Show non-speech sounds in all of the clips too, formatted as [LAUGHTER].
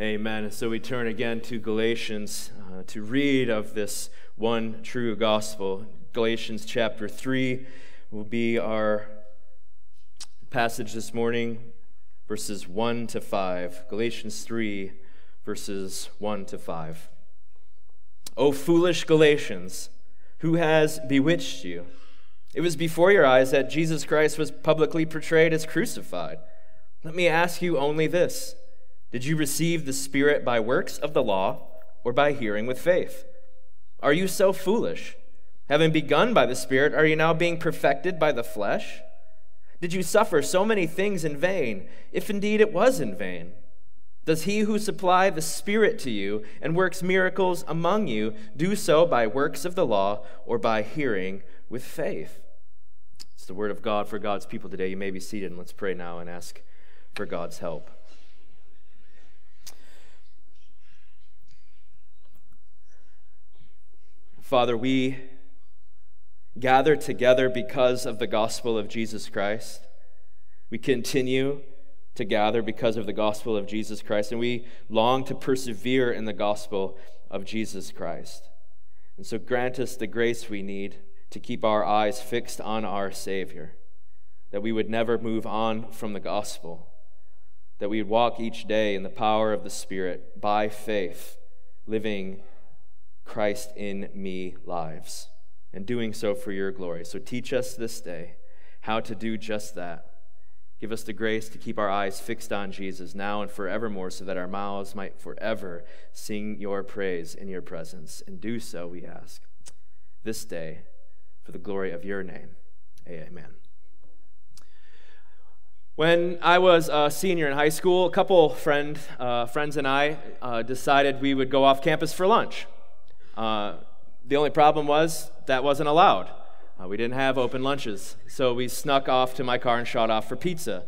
Amen. So we turn again to Galatians uh, to read of this one true gospel. Galatians chapter 3 will be our passage this morning, verses 1 to 5. Galatians 3, verses 1 to 5. O foolish Galatians, who has bewitched you? It was before your eyes that Jesus Christ was publicly portrayed as crucified. Let me ask you only this Did you receive the Spirit by works of the law or by hearing with faith? Are you so foolish? Having begun by the Spirit, are you now being perfected by the flesh? Did you suffer so many things in vain, if indeed it was in vain? Does he who supplied the Spirit to you and works miracles among you do so by works of the law or by hearing with faith? It's the word of God for God's people today. You may be seated and let's pray now and ask for God's help. Father, we gather together because of the gospel of Jesus Christ. We continue to gather because of the gospel of Jesus Christ, and we long to persevere in the gospel of Jesus Christ. And so grant us the grace we need to keep our eyes fixed on our Savior, that we would never move on from the gospel that we would walk each day in the power of the Spirit by faith, living Christ in me lives, and doing so for your glory. So teach us this day how to do just that. Give us the grace to keep our eyes fixed on Jesus now and forevermore, so that our mouths might forever sing your praise in your presence. And do so, we ask, this day for the glory of your name. Amen. When I was a senior in high school, a couple friend, uh, friends and I uh, decided we would go off campus for lunch. Uh, the only problem was that wasn't allowed. Uh, we didn't have open lunches. So we snuck off to my car and shot off for pizza.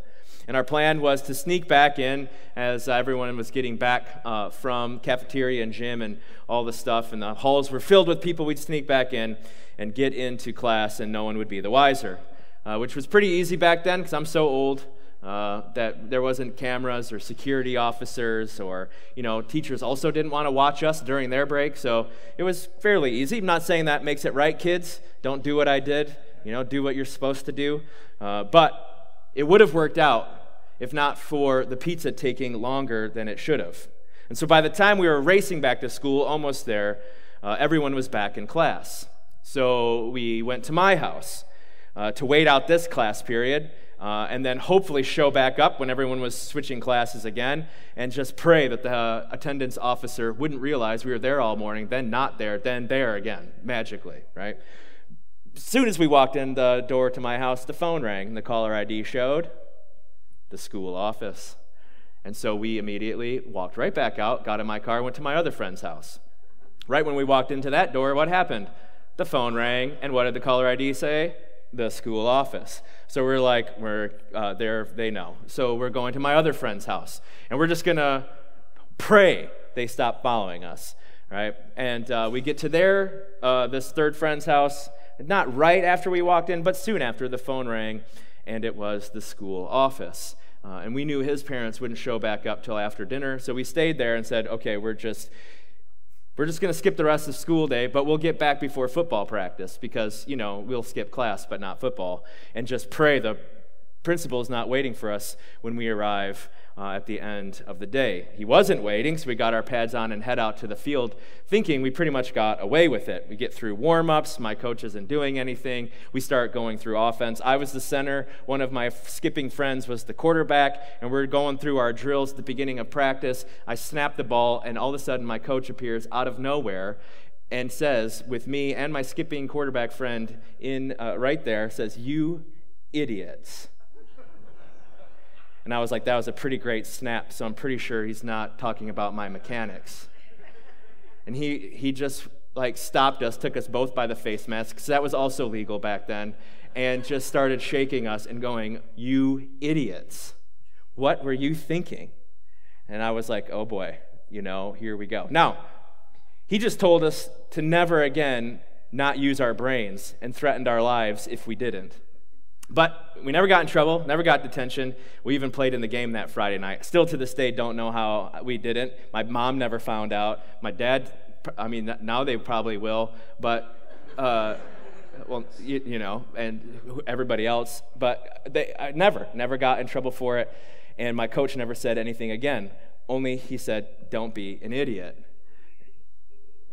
And our plan was to sneak back in as everyone was getting back uh, from cafeteria and gym and all the stuff, and the halls were filled with people. We'd sneak back in and get into class, and no one would be the wiser, uh, which was pretty easy back then because I'm so old. Uh, that there wasn't cameras or security officers or you know teachers also didn't want to watch us during their break. So it was fairly easy. I'm not saying that makes it right kids. Don't do what i did. You know do what you're supposed to do. Uh, but it would have worked out if not for the pizza taking longer than it should have. And so by the time we were racing back to school almost there uh, everyone was back in class. So we went to my house uh, to wait out this class period uh, and then hopefully show back up when everyone was switching classes again, and just pray that the attendance officer wouldn't realize we were there all morning, then not there, then there again, magically, right? As soon as we walked in the door to my house, the phone rang, and the caller ID showed the school office. And so we immediately walked right back out, got in my car, went to my other friend's house. Right when we walked into that door, what happened? The phone rang, and what did the caller ID say? The school office. So we're like, we're uh, there, they know. So we're going to my other friend's house, and we're just gonna pray they stop following us, right? And uh, we get to their, uh, this third friend's house, not right after we walked in, but soon after the phone rang, and it was the school office. Uh, and we knew his parents wouldn't show back up till after dinner, so we stayed there and said, okay, we're just we're just going to skip the rest of school day, but we'll get back before football practice because, you know, we'll skip class, but not football, and just pray the principal is not waiting for us when we arrive uh, at the end of the day. He wasn't waiting, so we got our pads on and head out to the field, thinking we pretty much got away with it. We get through warm ups, my coach isn't doing anything. We start going through offense. I was the center, one of my skipping friends was the quarterback, and we're going through our drills at the beginning of practice. I snap the ball, and all of a sudden, my coach appears out of nowhere and says, with me and my skipping quarterback friend in uh, right there, says, You idiots. And I was like, that was a pretty great snap, so I'm pretty sure he's not talking about my mechanics. And he, he just like stopped us, took us both by the face mask, because that was also legal back then, and just started shaking us and going, You idiots, what were you thinking? And I was like, Oh boy, you know, here we go. Now, he just told us to never again not use our brains and threatened our lives if we didn't. But we never got in trouble, never got detention. We even played in the game that Friday night. Still to this day, don't know how we didn't. My mom never found out. My dad, I mean, now they probably will, but. Uh, well, you, you, know, and everybody else, but they I never, never got in trouble for it. And my coach never said anything again. Only he said, "Don't be an idiot."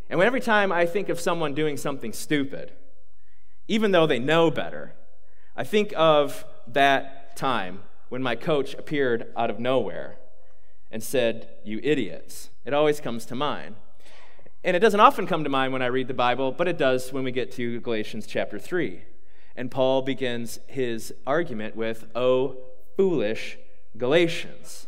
And every time I think of someone doing something stupid, even though they know better, I think of that time when my coach appeared out of nowhere and said, You idiots. It always comes to mind. And it doesn't often come to mind when I read the Bible, but it does when we get to Galatians chapter 3. And Paul begins his argument with, Oh, foolish Galatians.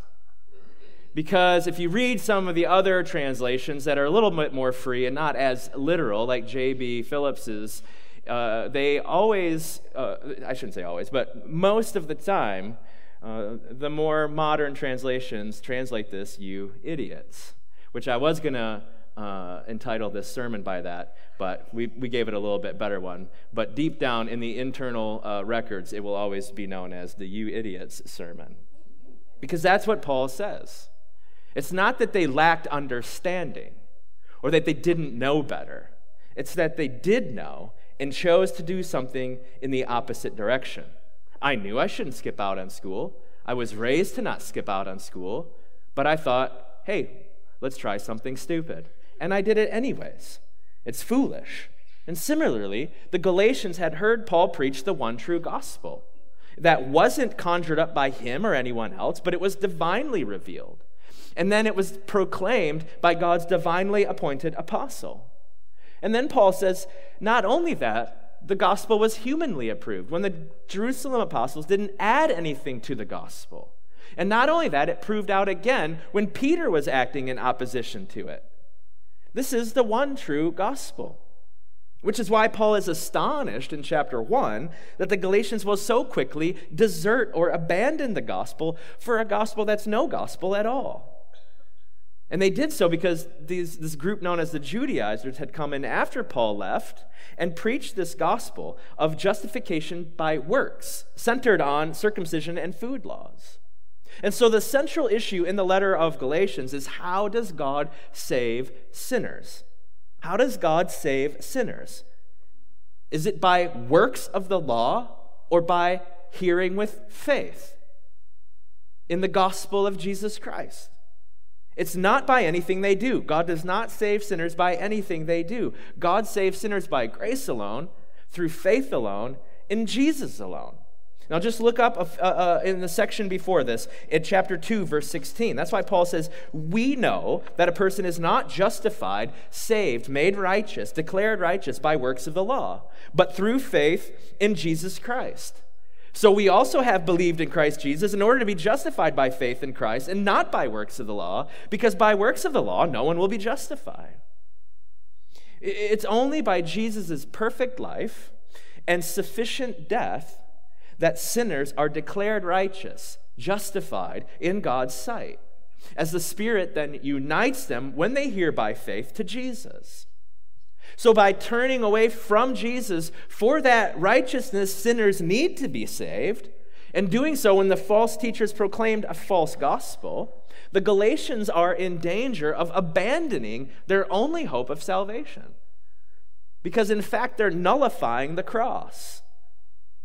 Because if you read some of the other translations that are a little bit more free and not as literal, like J.B. Phillips's, uh, they always, uh, I shouldn't say always, but most of the time, uh, the more modern translations translate this, you idiots, which I was going to uh, entitle this sermon by that, but we, we gave it a little bit better one. But deep down in the internal uh, records, it will always be known as the You Idiots sermon. Because that's what Paul says. It's not that they lacked understanding or that they didn't know better, it's that they did know and chose to do something in the opposite direction. I knew I shouldn't skip out on school. I was raised to not skip out on school, but I thought, hey, let's try something stupid and I did it anyways. It's foolish. And similarly, the Galatians had heard Paul preach the one true gospel that wasn't conjured up by him or anyone else, but it was divinely revealed. And then it was proclaimed by God's divinely appointed apostle. And then Paul says, not only that, the gospel was humanly approved when the Jerusalem apostles didn't add anything to the gospel. And not only that, it proved out again when Peter was acting in opposition to it. This is the one true gospel. Which is why Paul is astonished in chapter 1 that the Galatians will so quickly desert or abandon the gospel for a gospel that's no gospel at all. And they did so because these, this group known as the Judaizers had come in after Paul left and preached this gospel of justification by works, centered on circumcision and food laws. And so the central issue in the letter of Galatians is how does God save sinners? How does God save sinners? Is it by works of the law or by hearing with faith in the gospel of Jesus Christ? It's not by anything they do. God does not save sinners by anything they do. God saves sinners by grace alone, through faith alone, in Jesus alone. Now, just look up uh, uh, in the section before this, in chapter 2, verse 16. That's why Paul says, We know that a person is not justified, saved, made righteous, declared righteous by works of the law, but through faith in Jesus Christ. So we also have believed in Christ Jesus in order to be justified by faith in Christ and not by works of the law, because by works of the law, no one will be justified. It's only by Jesus' perfect life and sufficient death that sinners are declared righteous, justified in God's sight, as the Spirit then unites them when they hear by faith to Jesus. So, by turning away from Jesus for that righteousness, sinners need to be saved. And doing so when the false teachers proclaimed a false gospel, the Galatians are in danger of abandoning their only hope of salvation. Because, in fact, they're nullifying the cross.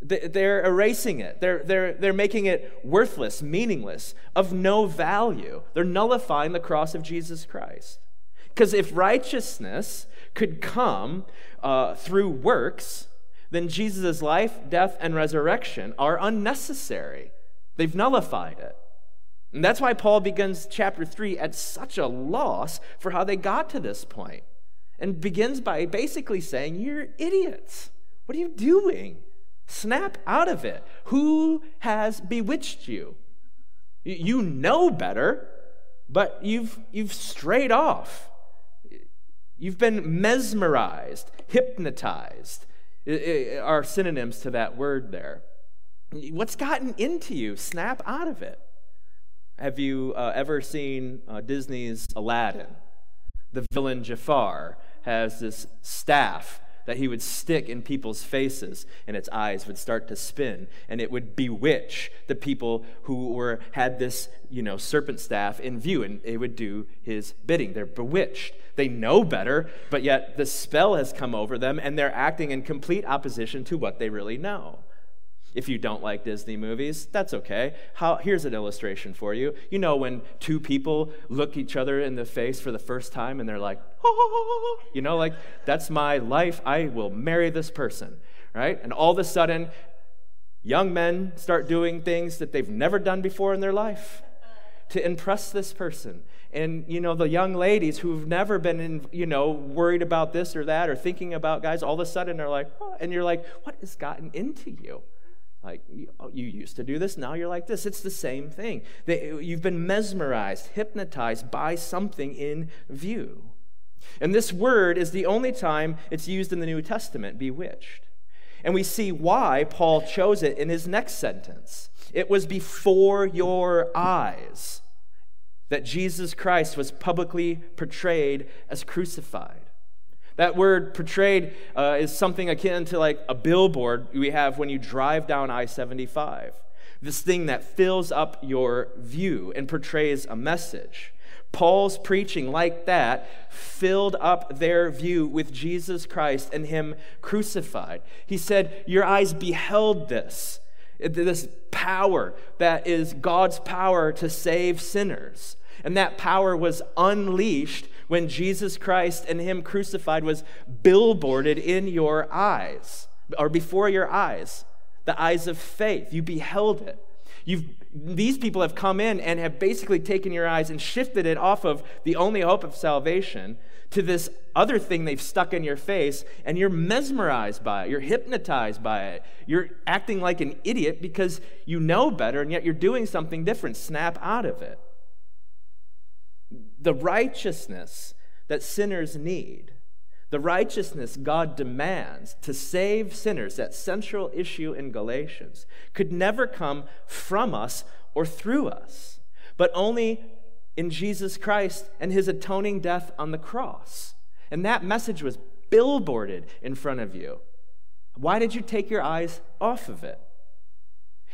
They're erasing it. They're, they're, they're making it worthless, meaningless, of no value. They're nullifying the cross of Jesus Christ. Because if righteousness could come uh, through works, then Jesus' life, death, and resurrection are unnecessary. They've nullified it. And that's why Paul begins chapter 3 at such a loss for how they got to this point and begins by basically saying, You're idiots. What are you doing? Snap out of it. Who has bewitched you? You know better, but you've, you've strayed off. You've been mesmerized, hypnotized, are synonyms to that word there. What's gotten into you? Snap out of it. Have you uh, ever seen uh, Disney's Aladdin? The villain Jafar has this staff that he would stick in people's faces and its eyes would start to spin. And it would bewitch the people who were had this you know serpent staff in view. And it would do his bidding. They're bewitched. They know better but yet the spell has come over them and they're acting in complete opposition to what they really know if you don't like Disney movies, that's okay. How, here's an illustration for you. You know, when two people look each other in the face for the first time and they're like, oh, you know, like, that's my life. I will marry this person, right? And all of a sudden, young men start doing things that they've never done before in their life to impress this person and you know the young ladies who've never been in, you know worried about this or that or thinking about guys all of a sudden they're like oh, and you're like what has gotten into you like, oh, you used to do this, now you're like this. It's the same thing. You've been mesmerized, hypnotized by something in view. And this word is the only time it's used in the New Testament, bewitched. And we see why Paul chose it in his next sentence. It was before your eyes that Jesus Christ was publicly portrayed as crucified. That word portrayed uh, is something akin to like a billboard we have when you drive down I 75. This thing that fills up your view and portrays a message. Paul's preaching, like that, filled up their view with Jesus Christ and Him crucified. He said, Your eyes beheld this, this power that is God's power to save sinners. And that power was unleashed when Jesus Christ and Him crucified was billboarded in your eyes or before your eyes, the eyes of faith. You beheld it. You've, these people have come in and have basically taken your eyes and shifted it off of the only hope of salvation to this other thing they've stuck in your face, and you're mesmerized by it. You're hypnotized by it. You're acting like an idiot because you know better, and yet you're doing something different. Snap out of it the righteousness that sinners need, the righteousness God demands to save sinners, that central issue in Galatians, could never come from us or through us, but only in Jesus Christ and his atoning death on the cross. And that message was billboarded in front of you. Why did you take your eyes off of it?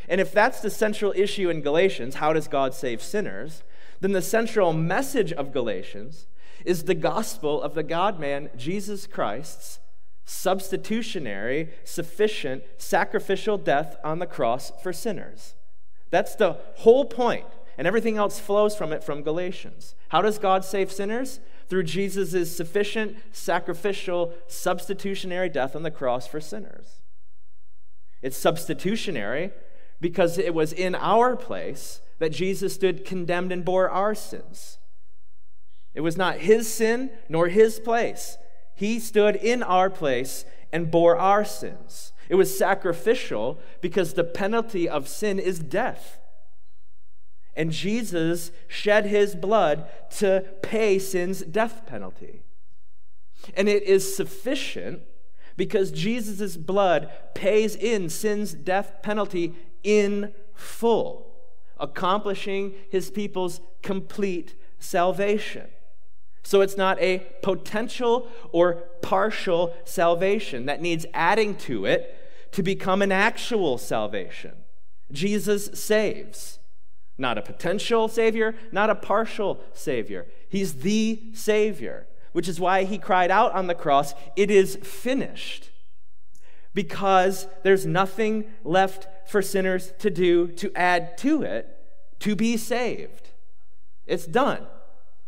And if that's the central issue in Galatians, how does God save sinners? Then the central message of Galatians is the gospel of the God man, Jesus Christ's substitutionary, sufficient, sacrificial death on the cross for sinners. That's the whole point, and everything else flows from it from Galatians. How does God save sinners? Through Jesus' sufficient, sacrificial, substitutionary death on the cross for sinners. It's substitutionary because it was in our place that Jesus stood condemned and bore our sins. It was not his sin nor his place. He stood in our place and bore our sins. It was sacrificial because the penalty of sin is death. And Jesus shed his blood to pay sin's death penalty. And it is sufficient because Jesus' blood pays in sin's death penalty in full accomplishing his people's complete salvation. So it's not a potential or partial salvation that needs adding to it to become an actual salvation. Jesus saves. Not a potential Savior, not a partial Savior. He's the Savior, which is why he cried out on the cross, It is finished because there's nothing left for sinners to do to add to it to be saved. It's done.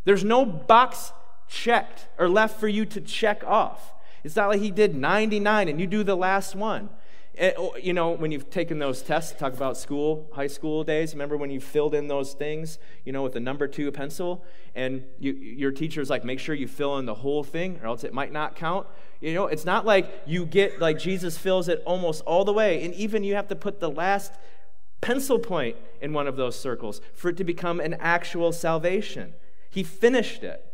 There's no box checked or left for you to check off. It's not like he did 99 and you do the last one. It, eh, you know, when you've taken those tests, talk about school, high school days, remember when you filled in those things, you know, with the number two pencil, and you, your teacher's like, make sure you fill in the whole thing, or else it might not count. You know, it's not like you get, like, Jesus fills it almost all the way, and even you have to put the last pencil point in one of those circles for it to become an actual salvation. He finished it.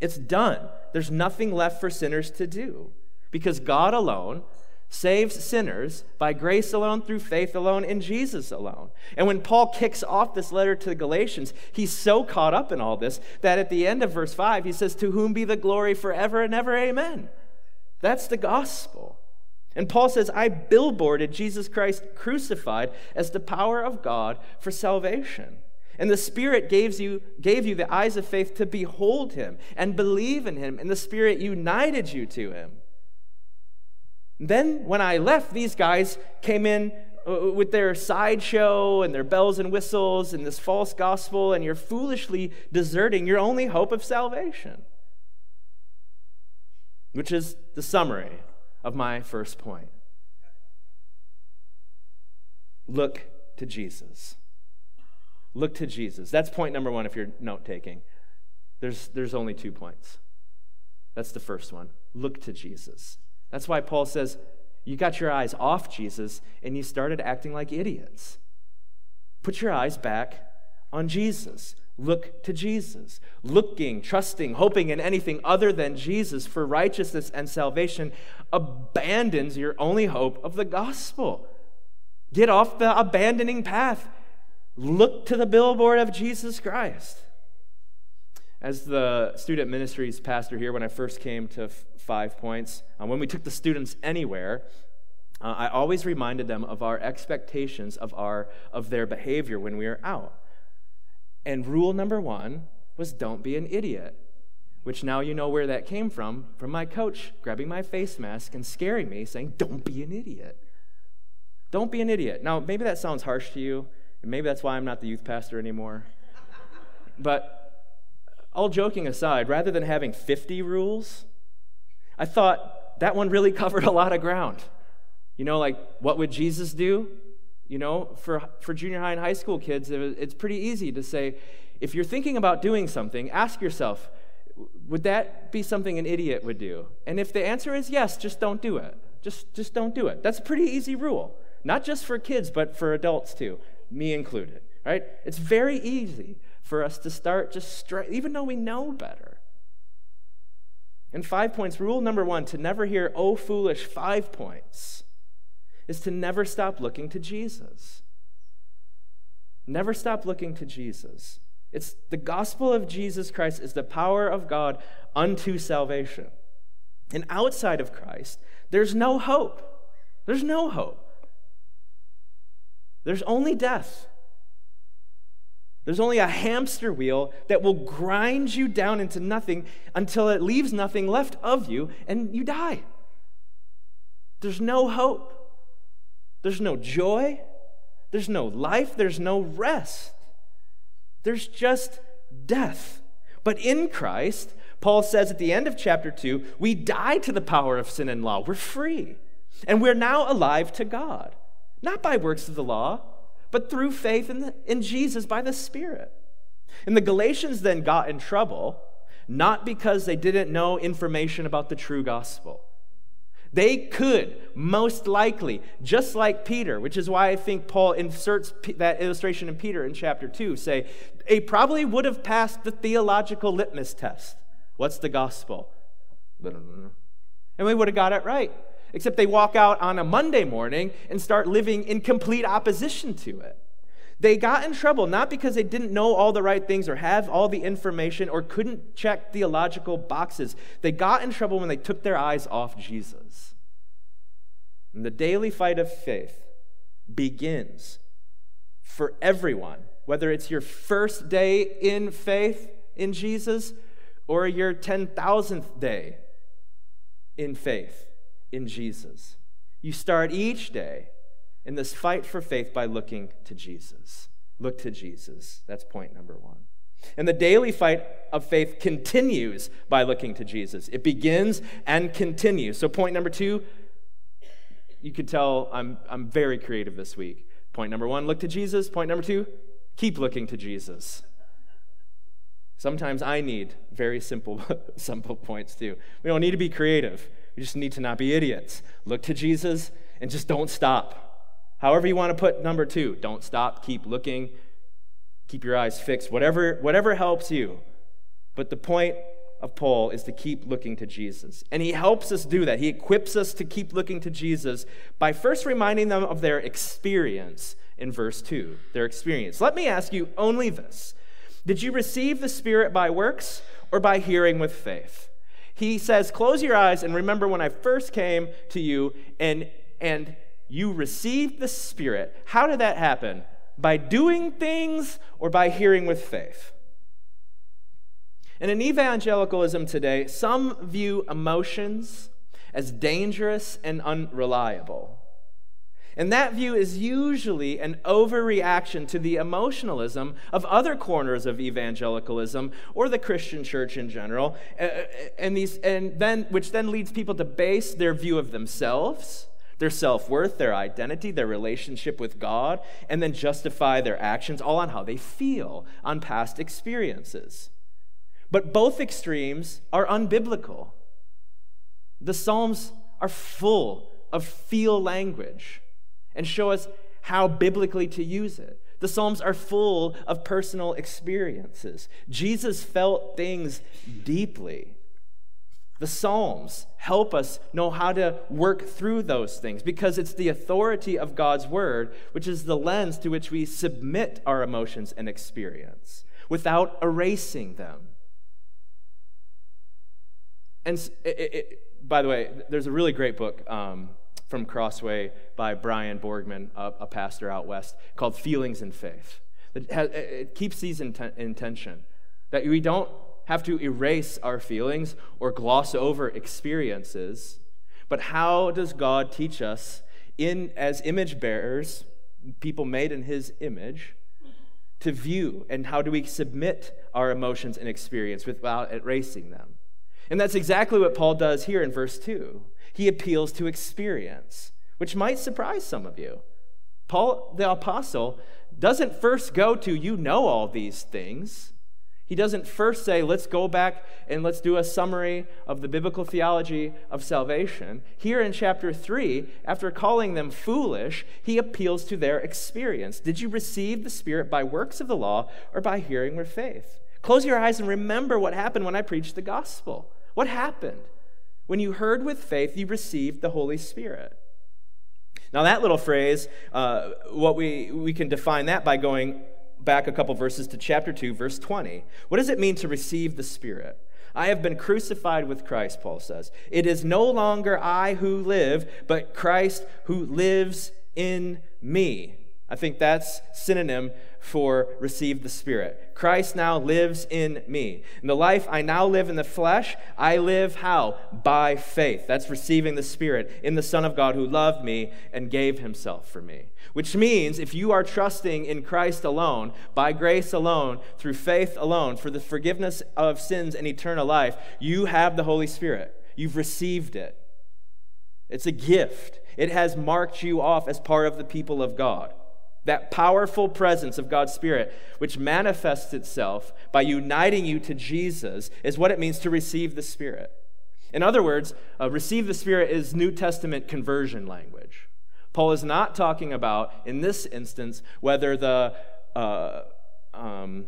It's done. There's nothing left for sinners to do because God alone saves sinners by grace alone, through faith alone, in Jesus alone. And when Paul kicks off this letter to the Galatians, he's so caught up in all this that at the end of verse 5, he says, To whom be the glory forever and ever, amen. That's the gospel. And Paul says, I billboarded Jesus Christ crucified as the power of God for salvation. And the Spirit gave you, gave you the eyes of faith to behold him and believe in him, and the Spirit united you to him. Then, when I left, these guys came in uh, with their sideshow and their bells and whistles and this false gospel, and you're foolishly deserting your only hope of salvation, which is the summary of my first point. Look to Jesus. Look to Jesus. That's point number one if you're note taking. There's, there's only two points. That's the first one. Look to Jesus. That's why Paul says, You got your eyes off Jesus and you started acting like idiots. Put your eyes back on Jesus. Look to Jesus. Looking, trusting, hoping in anything other than Jesus for righteousness and salvation abandons your only hope of the gospel. Get off the abandoning path Look to the billboard of Jesus Christ. As the student ministries pastor here, when I first came to Five Points, uh, when we took the students anywhere, uh, I always reminded them of our expectations of, our, of their behavior when we were out. And rule number one was don't be an idiot, which now you know where that came from from my coach grabbing my face mask and scaring me, saying, Don't be an idiot. Don't be an idiot. Now, maybe that sounds harsh to you. And maybe that's why I'm not the youth pastor anymore. but all joking aside, rather than having 50 rules, I thought that one really [LAUGHS] covered a lot of ground. You know, like, what would Jesus do? You know, for, for junior high and high school kids, it's pretty easy to say, if you're thinking about doing something, ask yourself, would that be something an idiot would do? And if the answer is yes, just don't do it. Just, just don't do it. That's a pretty easy rule. Not just for kids, but for adults too me included, right? It's very easy for us to start just straight, even though we know better. And five points, rule number one to never hear, oh, foolish, five points, is to never stop looking to Jesus. Never stop looking to Jesus. It's the gospel of Jesus Christ is the power of God unto salvation. And outside of Christ, there's no hope. There's no hope. There's only death. There's only a hamster wheel that will grind you down into nothing until it leaves nothing left of you and you die. There's no hope. There's no joy. There's no life. There's no rest. There's just death. But in Christ, Paul says at the end of chapter 2, we die to the power of sin and law. We're free. And we're now alive to God not by works of the law, but through faith in, the, in Jesus by the Spirit. And the Galatians then got in trouble, not because they didn't know information about the true gospel. They could, most likely, just like Peter, which is why I think Paul inserts that illustration in Peter in chapter 2, say, they probably would have passed the theological litmus test. What's the gospel? And we would have got it right except they walk out on a Monday morning and start living in complete opposition to it. They got in trouble not because they didn't know all the right things or have all the information or couldn't check theological boxes. They got in trouble when they took their eyes off Jesus. And the daily fight of faith begins for everyone, whether it's your first day in faith in Jesus or your 10,000th day in faith in Jesus. You start each day in this fight for faith by looking to Jesus. Look to Jesus. That's point number one. And the daily fight of faith continues by looking to Jesus. It begins and continues. So, point number two, you could tell I'm, I'm very creative this week. Point number one, look to Jesus. Point number two, keep looking to Jesus. Sometimes I need very simple, [LAUGHS] simple points too. We don't need to be creative. We just need to not be idiots. Look to Jesus and just don't stop. However, you want to put number two, don't stop, keep looking, keep your eyes fixed, whatever, whatever helps you. But the point of Paul is to keep looking to Jesus. And he helps us do that. He equips us to keep looking to Jesus by first reminding them of their experience in verse 2. Their experience. Let me ask you only this Did you receive the Spirit by works or by hearing with faith? He says, Close your eyes and remember when I first came to you and, and you received the Spirit. How did that happen? By doing things or by hearing with faith? And in evangelicalism today, some view emotions as dangerous and unreliable. And that view is usually an overreaction to the emotionalism of other corners of evangelicalism or the Christian church in general, uh, uh, and, these, and then, which then leads people to base their view of themselves, their self worth, their identity, their relationship with God, and then justify their actions all on how they feel, on past experiences. But both extremes are unbiblical. The Psalms are full of feel language and show us how biblically to use it. The Psalms are full of personal experiences. Jesus felt things deeply. The Psalms help us know how to work through those things because it's the authority of God's Word, which is the lens to which we submit our emotions and experience without erasing them. And it, it, by the way, there's a really great book. Um, from Crossway by Brian Borgman, a, a pastor out west, called Feelings and Faith. It, has, it keeps these in, in tension that we don't have to erase our feelings or gloss over experiences, but how does God teach us in as image bearers, people made in his image, to view and how do we submit our emotions and experience without erasing them? And that's exactly what Paul does here in verse 2 he appeals to experience, which might surprise some of you. Paul the Apostle doesn't first go to, you know all these things. He doesn't first say, let's go back and let's do a summary of the biblical theology of salvation. Here in chapter 3, after calling them foolish, he appeals to their experience. Did you receive the Spirit by works of the law or by hearing with faith? Close your eyes and remember what happened when I preached the gospel. What happened? When you heard with faith, you received the Holy Spirit. Now, that little phrase, uh, what we, we can define that by going back a couple verses to chapter 2, verse 20. What does it mean to receive the Spirit? I have been crucified with Christ, Paul says. It is no longer I who live, but Christ who lives in me. I think that's synonym for receive the Spirit. Christ now lives in me. In the life I now live in the flesh, I live how? By faith. That's receiving the Spirit in the Son of God who loved me and gave himself for me. Which means if you are trusting in Christ alone, by grace alone, through faith alone, for the forgiveness of sins and eternal life, you have the Holy Spirit. You've received it. It's a gift. It has marked you off as part of the people of God. That powerful presence of God's Spirit, which manifests itself by uniting you to Jesus, is what it means to receive the Spirit. In other words, uh, receive the Spirit is New Testament conversion language. Paul is not talking about, in this instance, whether the uh, um,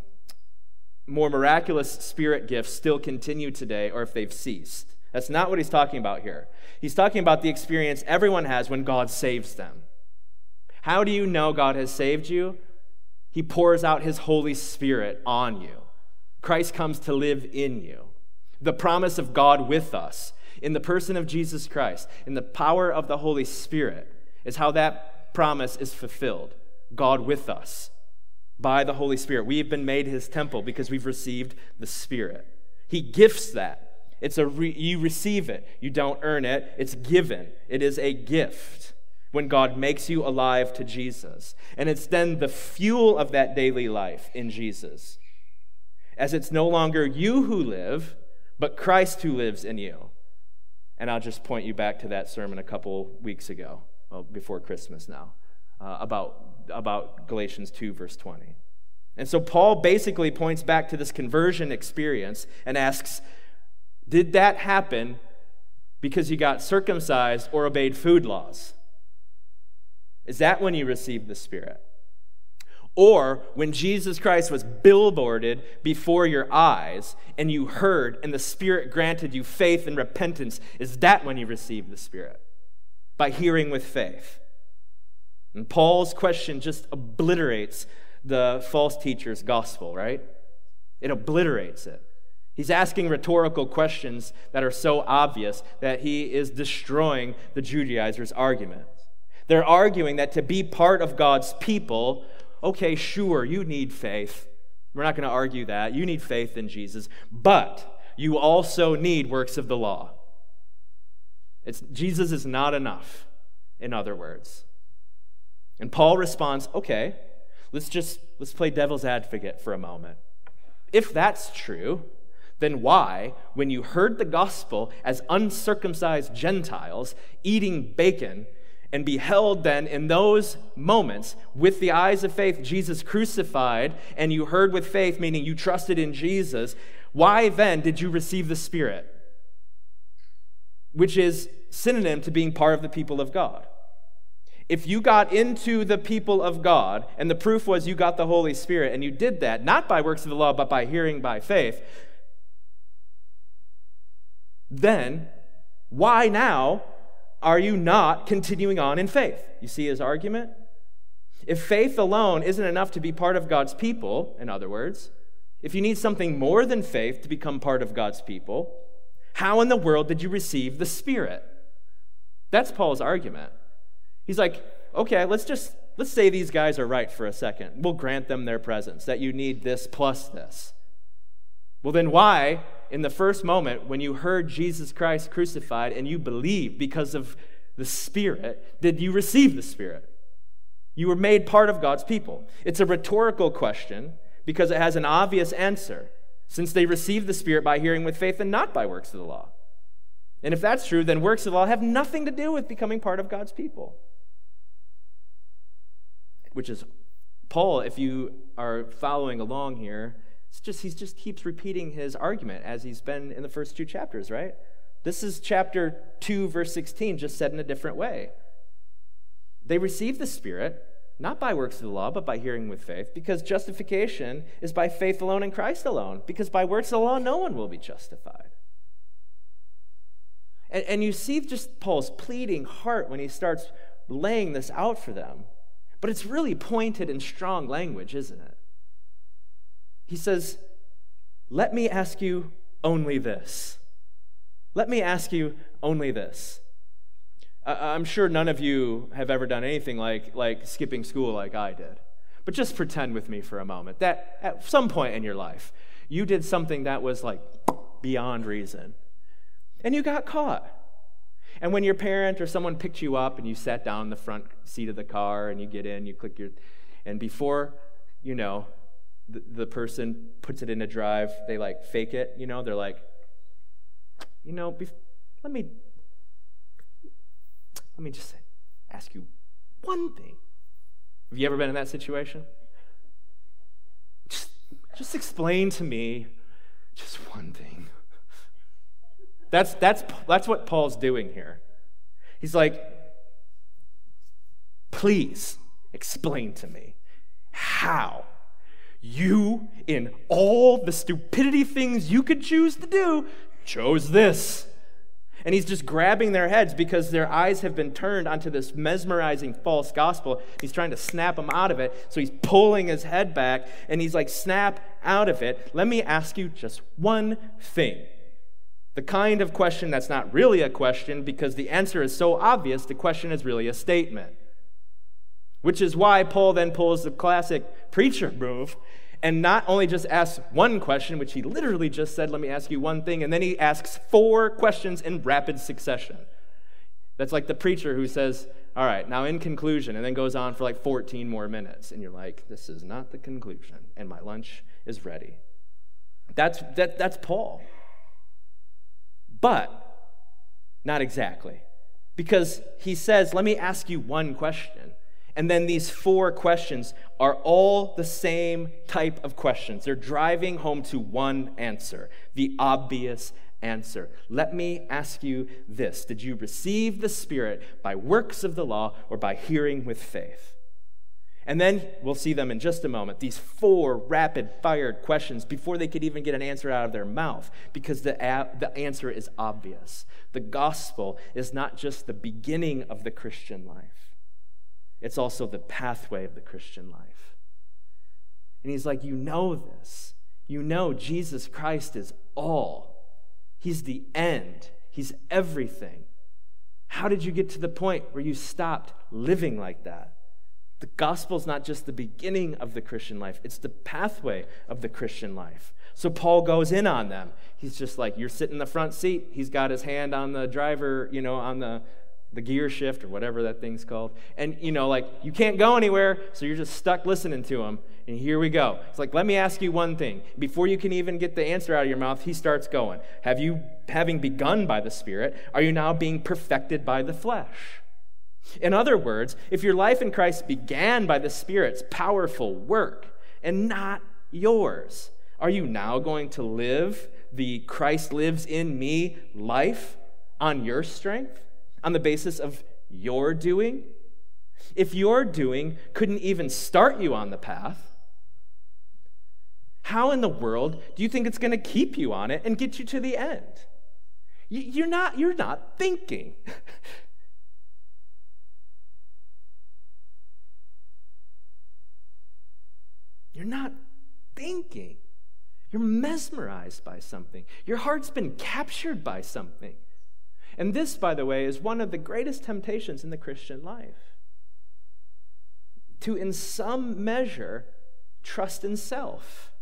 more miraculous Spirit gifts still continue today or if they've ceased. That's not what he's talking about here. He's talking about the experience everyone has when God saves them. How do you know God has saved you? He pours out his Holy Spirit on you. Christ comes to live in you. The promise of God with us in the person of Jesus Christ, in the power of the Holy Spirit, is how that promise is fulfilled. God with us by the Holy Spirit. We've been made his temple because we've received the Spirit. He gifts that. It's a re- you receive it. You don't earn it. It's given. It is a gift when God makes you alive to Jesus. And it's then the fuel of that daily life in Jesus. As it's no longer you who live, but Christ who lives in you. And I'll just point you back to that sermon a couple weeks ago, well, before Christmas now, uh, about, about Galatians 2, verse 20. And so Paul basically points back to this conversion experience and asks, Did that happen because you got circumcised or obeyed food laws? Is that when you received the Spirit? Or when Jesus Christ was billboarded before your eyes and you heard and the Spirit granted you faith and repentance, is that when you received the Spirit? By hearing with faith. And Paul's question just obliterates the false teacher's gospel, right? It obliterates it. He's asking rhetorical questions that are so obvious that he is destroying the Judaizers' argument. They're arguing that to be part of God's people, okay, sure, you need faith. We're not going to argue that. You need faith in Jesus, but you also need works of the law. It's, Jesus is not enough, in other words. And Paul responds, okay, let's just let's play devil's advocate for a moment. If that's true, then why, when you heard the gospel as uncircumcised Gentiles eating bacon, and beheld then in those moments with the eyes of faith Jesus crucified, and you heard with faith, meaning you trusted in Jesus, why then did you receive the Spirit? Which is synonym to being part of the people of God. If you got into the people of God, and the proof was you got the Holy Spirit, and you did that, not by works of the law, but by hearing by faith, then why now are you not continuing on in faith? You see his argument? If faith alone isn't enough to be part of God's people, in other words, if you need something more than faith to become part of God's people, how in the world did you receive the Spirit? That's Paul's argument. He's like, okay, let's just let's say these guys are right for a second. We'll grant them their presence, that you need this plus this. Well, then why in the first moment when you heard Jesus Christ crucified and you believed because of the Spirit, did you receive the Spirit? You were made part of God's people. It's a rhetorical question because it has an obvious answer, since they received the Spirit by hearing with faith and not by works of the law. And if that's true, then works of the law have nothing to do with becoming part of God's people. Which is, Paul, if you are following along here, it's just he just keeps repeating his argument as he's been in the first two chapters, right? This is chapter 2 verse 16 just said in a different way. They receive the spirit not by works of the law, but by hearing with faith, because justification is by faith alone in Christ alone, because by works of the law no one will be justified. And, and you see just Paul's pleading heart when he starts laying this out for them. But it's really pointed and strong language, isn't it? He says, Let me ask you only this. Let me ask you only this. I'm sure none of you have ever done anything like, like skipping school like I did. But just pretend with me for a moment that at some point in your life, you did something that was like beyond reason. And you got caught. And when your parent or someone picked you up and you sat down in the front seat of the car and you get in, you click your, and before you know, the, the person puts it in a drive, they like fake it, you know, they're like, you know, bef- let me let me just ask you one thing. Have you ever been in that situation? Just, just explain to me just one thing. That's, that's, that's what Paul's doing here. He's like, please explain to me how you, in all the stupidity things you could choose to do, chose this. And he's just grabbing their heads because their eyes have been turned onto this mesmerizing false gospel. He's trying to snap them out of it. So he's pulling his head back and he's like, Snap out of it. Let me ask you just one thing. The kind of question that's not really a question because the answer is so obvious, the question is really a statement. Which is why Paul then pulls the classic preacher move and not only just asks one question, which he literally just said, Let me ask you one thing, and then he asks four questions in rapid succession. That's like the preacher who says, All right, now in conclusion, and then goes on for like 14 more minutes. And you're like, This is not the conclusion, and my lunch is ready. That's, that, that's Paul. But not exactly. Because he says, Let me ask you one question. And then these four questions are all the same type of questions. They're driving home to one answer, the obvious answer. Let me ask you this Did you receive the Spirit by works of the law or by hearing with faith? And then we'll see them in just a moment. These four rapid fired questions before they could even get an answer out of their mouth, because the, the answer is obvious. The gospel is not just the beginning of the Christian life, it's also the pathway of the Christian life. And he's like, You know this. you know Jesus Christ is all. He's the end, He's everything. How did you get to the point where you stopped living like that? The gospel is not just the beginning of the Christian life, it's the pathway of the Christian life. So Paul goes in on them. He's just like, you're sitting in the front seat. He's got his hand on the driver, you know, on the, the gear shift or whatever that thing's called. And, you know, like, you can't go anywhere, so you're just stuck listening to him. And here we go. It's like, let me ask you one thing. Before you can even get the answer out of your mouth, he starts going. Have you, having begun by the Spirit, are you now being perfected by the flesh? In other words, if your life in Christ began by the Spirit's powerful work and not yours, are you now going to live the Christ lives in me life on your strength, on the basis of your doing? If your doing couldn't even start you on the path, how in the world do you think it's going to keep you on it and get you to the end? You're not, you're not thinking. [LAUGHS] You're not thinking. You're mesmerized by something. Your heart's been captured by something. And this, by the way, is one of the greatest temptations in the Christian life. To, in some measure, trust in self.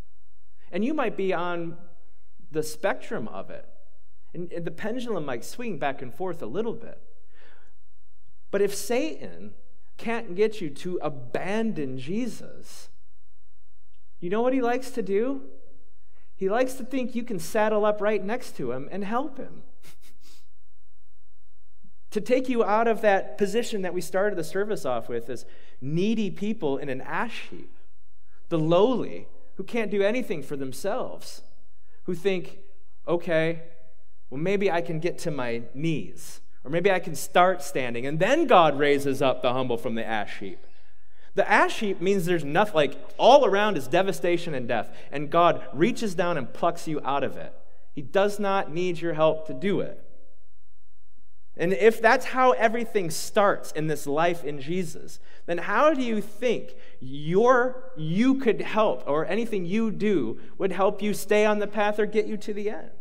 And you might be on the spectrum of it. And the pendulum might swing back and forth a little bit. But if Satan can't get you to abandon Jesus, you know what he likes to do? He likes to think you can saddle up right next to him and help him. [LAUGHS] to take you out of that position that we started the service off with as needy people in an ash heap, the lowly who can't do anything for themselves, who think, okay, well, maybe I can get to my knees, or maybe I can start standing, and then God raises up the humble from the ash heap. The ash heap means there's nothing, like all around is devastation and death, and God reaches down and plucks you out of it. He does not need your help to do it. And if that's how everything starts in this life in Jesus, then how do you think your you could help or anything you do would help you stay on the path or get you to the end?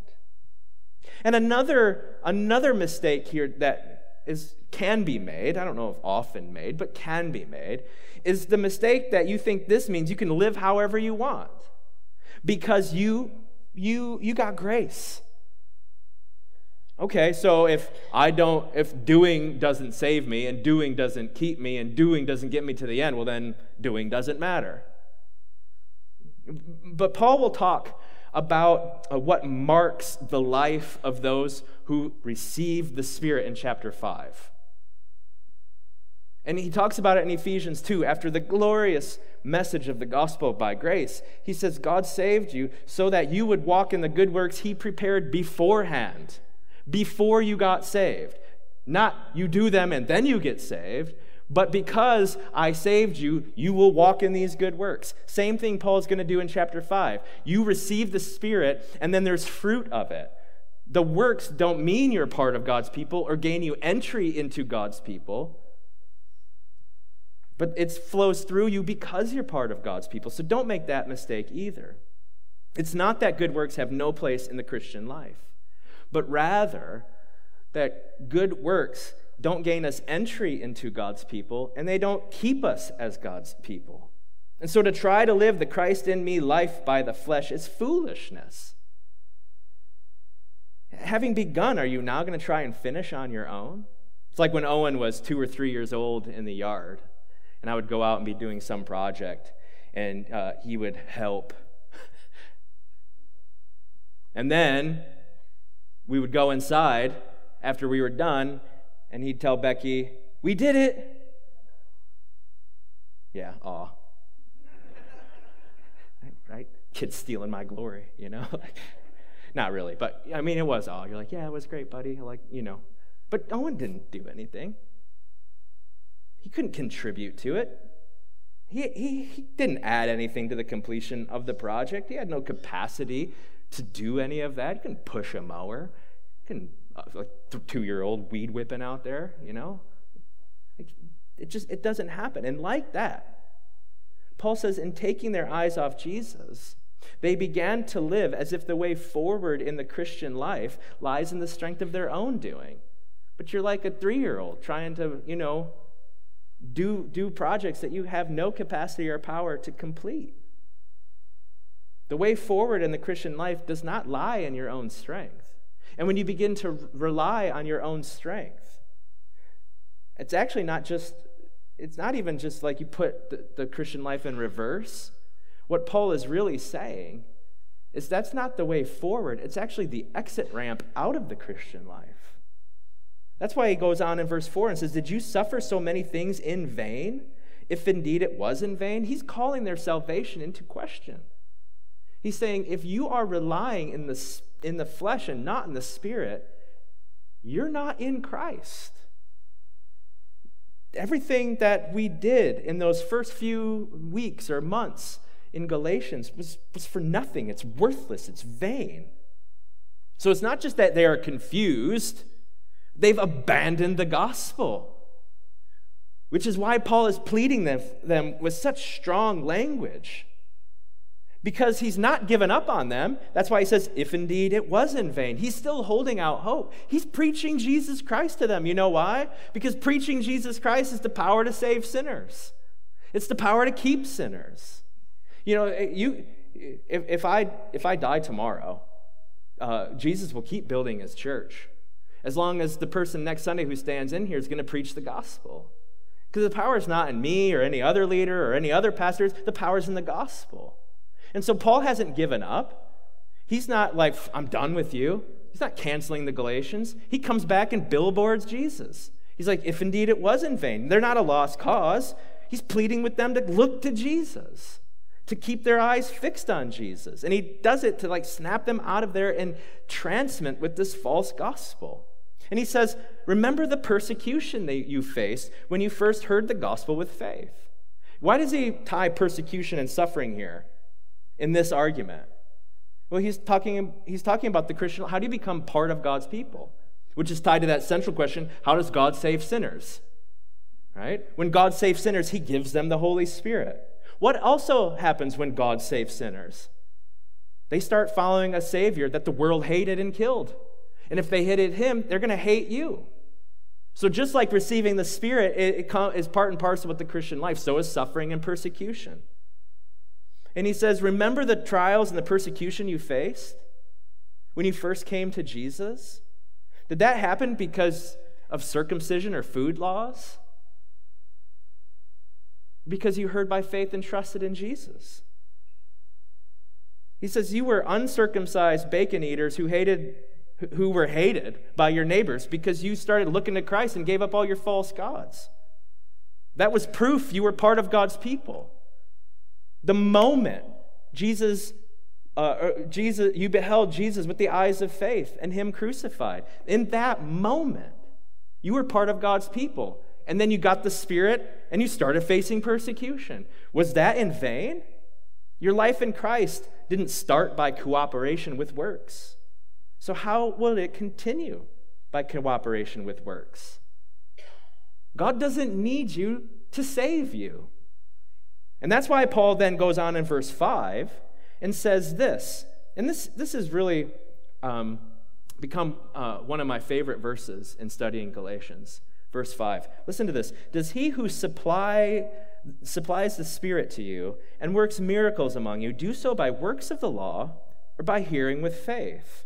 And another another mistake here that is can be made, I don't know if often made, but can be made, is the mistake that you think this means you can live however you want because you you you got grace. Okay, so if I don't if doing doesn't save me and doing doesn't keep me and doing doesn't get me to the end, well then doing doesn't matter. But Paul will talk about uh, what marks the life of those who receive the Spirit in chapter 5. And he talks about it in Ephesians 2 after the glorious message of the gospel by grace. He says, God saved you so that you would walk in the good works he prepared beforehand, before you got saved. Not you do them and then you get saved, but because I saved you, you will walk in these good works. Same thing Paul's going to do in chapter 5. You receive the Spirit, and then there's fruit of it. The works don't mean you're part of God's people or gain you entry into God's people. But it flows through you because you're part of God's people. So don't make that mistake either. It's not that good works have no place in the Christian life, but rather that good works don't gain us entry into God's people and they don't keep us as God's people. And so to try to live the Christ in me life by the flesh is foolishness. Having begun, are you now going to try and finish on your own? It's like when Owen was two or three years old in the yard and I would go out and be doing some project, and uh, he would help. [LAUGHS] and then we would go inside after we were done, and he'd tell Becky, We did it. Yeah, aw. [LAUGHS] right? Kids stealing my glory, you know? [LAUGHS] Not really, but I mean, it was all. You're like, yeah, it was great, buddy. Like, you know. But Owen didn't do anything. He couldn't contribute to it. He, he, he didn't add anything to the completion of the project. He had no capacity to do any of that. He couldn't push a mower. He couldn't, uh, like two year old weed whipping out there, you know? It just it doesn't happen. And like that, Paul says, in taking their eyes off Jesus, They began to live as if the way forward in the Christian life lies in the strength of their own doing. But you're like a three year old trying to, you know, do, do projects that you have no capacity or power to complete. The way forward in the Christian life does not lie in your own strength. And when you begin to rely on your own strength, it's actually not just, it's not even just like you put the, the Christian life in reverse. What Paul is really saying is that's not the way forward, it's actually the exit ramp out of the Christian life. That's why he goes on in verse 4 and says, Did you suffer so many things in vain? If indeed it was in vain, he's calling their salvation into question. He's saying, if you are relying in the, in the flesh and not in the spirit, you're not in Christ. Everything that we did in those first few weeks or months in Galatians was, was for nothing. It's worthless, it's vain. So it's not just that they are confused, they've abandoned the gospel. Which is why Paul is pleading them, with such strong language. Because he's not given up on them. That's why he says, if indeed it was in vain. He's still holding out hope. He's preaching Jesus Christ to them. You know why? Because preaching Jesus Christ is the power to save sinners, it's the power to keep sinners. You know, eh, you, if, if, I, if I die tomorrow, uh, Jesus will keep building his church as long as the person next Sunday who stands in here is going to preach the gospel. Because the power is not in me or any other leader or any other pastors, the power is in the gospel. And so Paul hasn't given up. He's not like, I'm done with you. He's not canceling the Galatians. He comes back and billboards Jesus. He's like, if indeed it was in vain, they're not a lost cause. He's pleading with them to look to Jesus to keep their eyes fixed on Jesus. And he does it to like snap them out of their entrancement with this false gospel. And he says, Remember the persecution that you faced when you first heard the gospel with faith. Why does he tie persecution and suffering here in this argument? Well, he's talking, he's talking about the Christian, how do you become part of God's people? Which is tied to that central question how does God save sinners? Right? When God saves sinners, he gives them the Holy Spirit. What also happens when God saves sinners? They start following a Savior that the world hated and killed. And if they hated him, they're going to hate you. So, just like receiving the Spirit it, it is part and parcel with the Christian life, so is suffering and persecution. And he says, Remember the trials and the persecution you faced when you first came to Jesus? Did that happen because of circumcision or food laws? Because you heard by faith and trusted in Jesus. He says, You were uncircumcised bacon eaters who hated who were hated by your neighbors because you started looking to Christ and gave up all your false gods. That was proof you were part of God's people. The moment Jesus, uh, Jesus, you beheld Jesus with the eyes of faith and Him crucified, in that moment, you were part of God's people and then you got the Spirit and you started facing persecution. Was that in vain? Your life in Christ didn't start by cooperation with works. So, how will it continue by cooperation with works? God doesn't need you to save you. And that's why Paul then goes on in verse 5 and says this. And this, this has really um, become uh, one of my favorite verses in studying Galatians. Verse 5. Listen to this. Does he who supply, supplies the Spirit to you and works miracles among you do so by works of the law or by hearing with faith?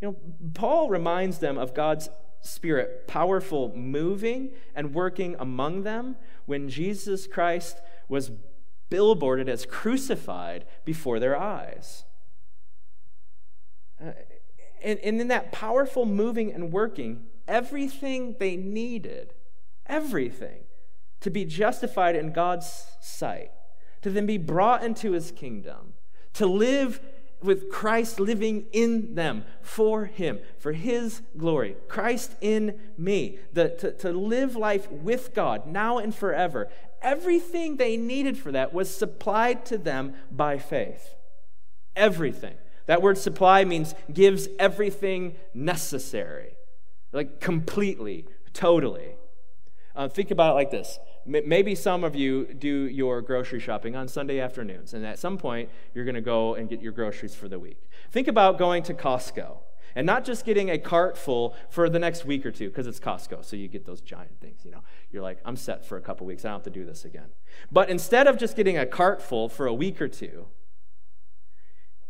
You know, Paul reminds them of God's Spirit powerful moving and working among them when Jesus Christ was billboarded as crucified before their eyes. Uh, and, and in that powerful moving and working, everything they needed, everything, to be justified in God's sight, to then be brought into his kingdom, to live with Christ living in them for him, for his glory. Christ in me, the, to, to live life with God now and forever. Everything they needed for that was supplied to them by faith. Everything. That word supply means gives everything necessary like completely, totally. Uh, think about it like this maybe some of you do your grocery shopping on Sunday afternoons, and at some point, you're going to go and get your groceries for the week. Think about going to Costco and not just getting a cart full for the next week or two, because it's Costco, so you get those giant things, you know. You're like, I'm set for a couple weeks, I don't have to do this again. But instead of just getting a cart full for a week or two,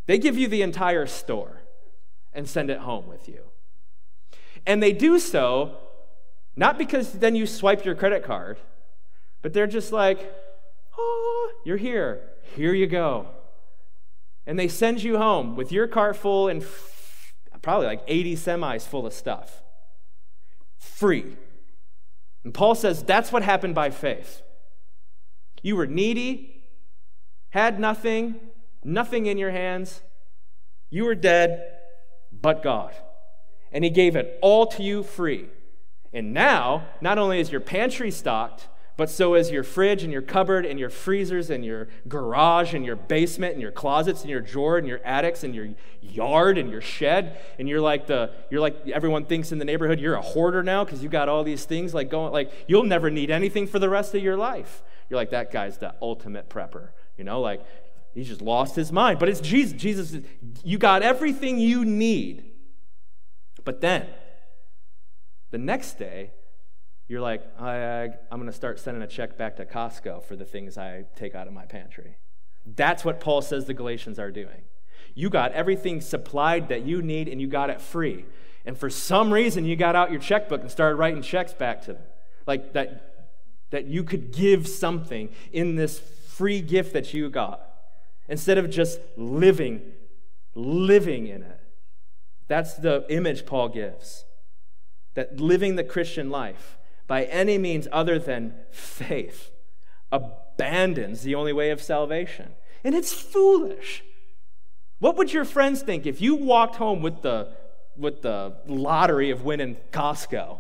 they give you the entire store and send it home with you. And they do so not because then you swipe your credit card, but they're just like, oh, you're here. Here you go. And they send you home with your cart full and probably like 80 semis full of stuff. Free. And Paul says that's what happened by faith. You were needy, had nothing, nothing in your hands. You were dead, but God. And He gave it all to you free. And now, not only is your pantry stocked, but so is your fridge and your cupboard and your freezers and your garage and your basement and your closets and your drawer and your attics and your yard and your shed. And you're like the you're like everyone thinks in the neighborhood you're a hoarder now because you got all these things like going like you'll never need anything for the rest of your life. You're like that guy's the ultimate prepper. You know, like he's just lost his mind. But it's Jesus. Jesus, you got everything you need. But then the next day, you're like, I, am going to start sending a check back to Costco for the things I take out of my pantry. That's what Paul says the Galatians are doing. You got everything supplied that you need and you got it free. And for some reason, you got out your checkbook and started writing checks back to them. Like that, that you could give something in this free gift that you got instead of just living, living in it. That's the image Paul gives that living the Christian life by any means other than faith abandons the only way of salvation. And it's foolish. What would your friends think if you walked home with the, with the lottery of winning Costco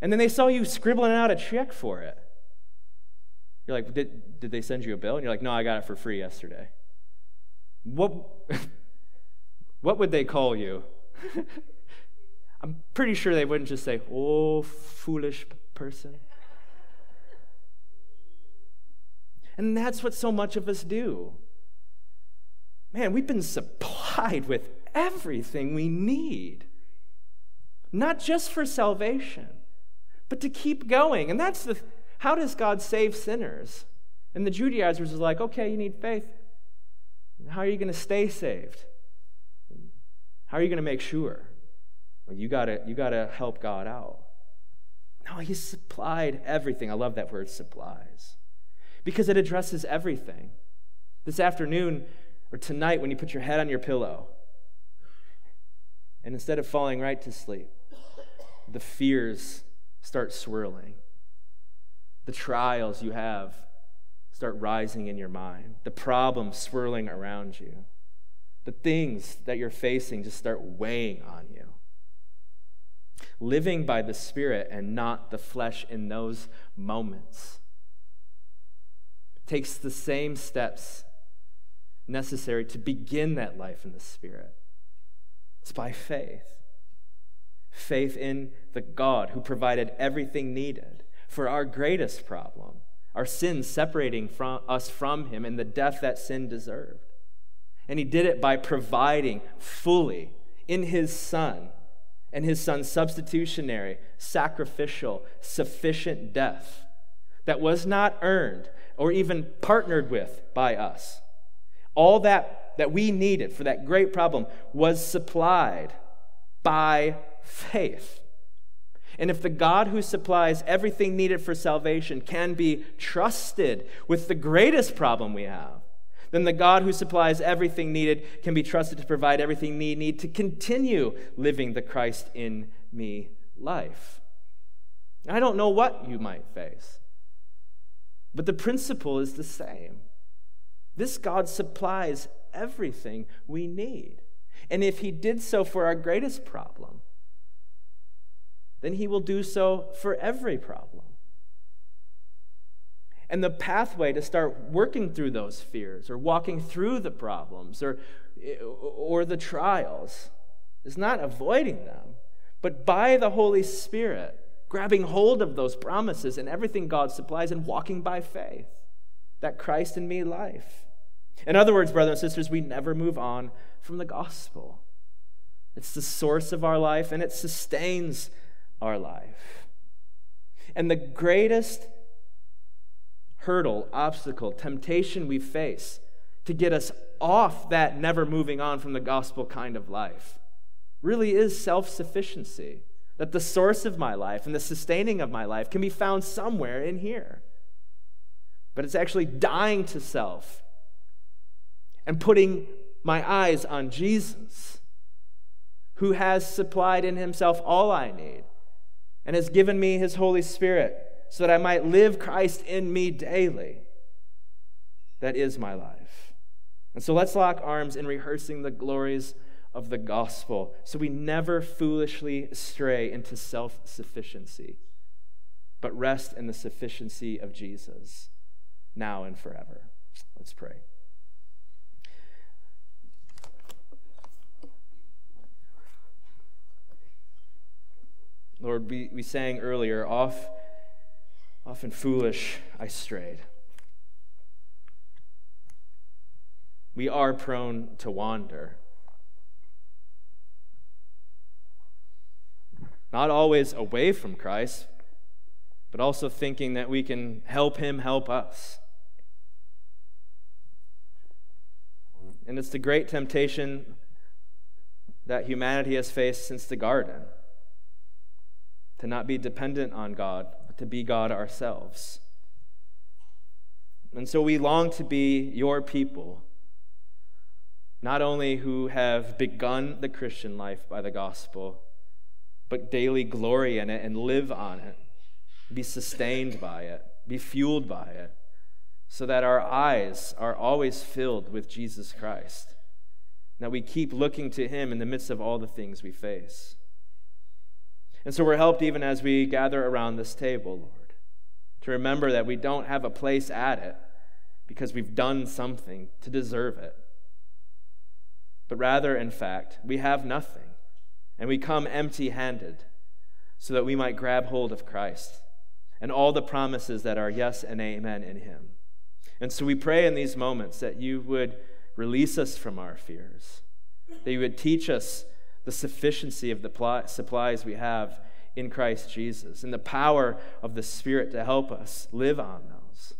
and then they saw you scribbling out a check for it? You're like, did, did they send you a bill? And you're like, no, I got it for free yesterday. What, what would they call you? [LAUGHS] I'm pretty sure they wouldn't just say, oh, foolish person. And that's what so much of us do. Man, we've been supplied with everything we need, not just for salvation, but to keep going. And that's the how does God save sinners? And the Judaizers are like, okay, you need faith. How are you going to stay saved? How are you going to make sure? Well, you gotta you gotta help God out. No, He supplied everything. I love that word supplies. Because it addresses everything. This afternoon or tonight, when you put your head on your pillow, and instead of falling right to sleep, the fears start swirling. The trials you have start rising in your mind. The problems swirling around you. The things that you're facing just start weighing on you living by the Spirit and not the flesh in those moments. takes the same steps necessary to begin that life in the Spirit. It's by faith. Faith in the God who provided everything needed for our greatest problem, our sin separating from us from Him and the death that sin deserved. And He did it by providing fully in His Son and his son's substitutionary, sacrificial, sufficient death that was not earned or even partnered with by us. All that that we needed for that great problem was supplied by faith. And if the God who supplies everything needed for salvation can be trusted with the greatest problem we have, then the God who supplies everything needed can be trusted to provide everything we need to continue living the Christ in me life. I don't know what you might face, but the principle is the same. This God supplies everything we need. And if He did so for our greatest problem, then He will do so for every problem. And the pathway to start working through those fears or walking through the problems or, or the trials is not avoiding them, but by the Holy Spirit, grabbing hold of those promises and everything God supplies and walking by faith. That Christ in me life. In other words, brothers and sisters, we never move on from the gospel. It's the source of our life and it sustains our life. And the greatest hurdle, obstacle, temptation we face to get us off that never moving on from the gospel kind of life really is self sufficiency. That the source of my life and the sustaining of my life can be found somewhere in here. But it's actually dying to self and putting my eyes on Jesus, who has supplied in himself all I need and has given me his Holy Spirit so that I might live Christ in me daily. That is my life. And so let's lock arms in rehearsing the glories of the gospel so we never foolishly stray into self sufficiency, but rest in the sufficiency of Jesus now and forever. Let's pray. Lord, we, we sang earlier, off, often foolish I strayed. We are prone to wander. Not always away from Christ, but also thinking that we can help Him help us. And it's the great temptation that humanity has faced since the garden to not be dependent on God, to be God ourselves. And so we long to be your people, not only who have begun the Christian life by the gospel, but daily glory in it and live on it, be sustained by it, be fueled by it, so that our eyes are always filled with Jesus Christ, that we keep looking to Him in the midst of all the things we face. And so we're helped even as we gather around this table, Lord, to remember that we don't have a place at it because we've done something to deserve it. But rather, in fact, we have nothing, and we come empty handed so that we might grab hold of Christ and all the promises that are yes and amen in Him. And so we pray in these moments that you would release us from our fears, that you would teach us the sufficiency of the supplies we have in Christ Jesus and the power of the Spirit to help us live on those.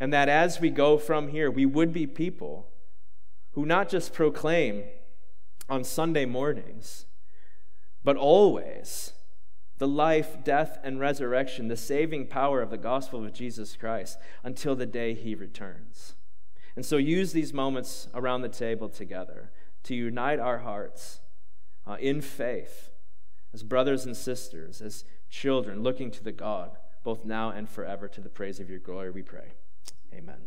And that as we go from here, we would be people who not just proclaim on Sunday mornings, but always the life, death, and resurrection, the saving power of the gospel of Jesus Christ until the day he returns. And so use these moments around the table together to unite our hearts uh, in faith, as brothers and sisters, as children, looking to the God, both now and forever, to the praise of your glory, we pray. Amen.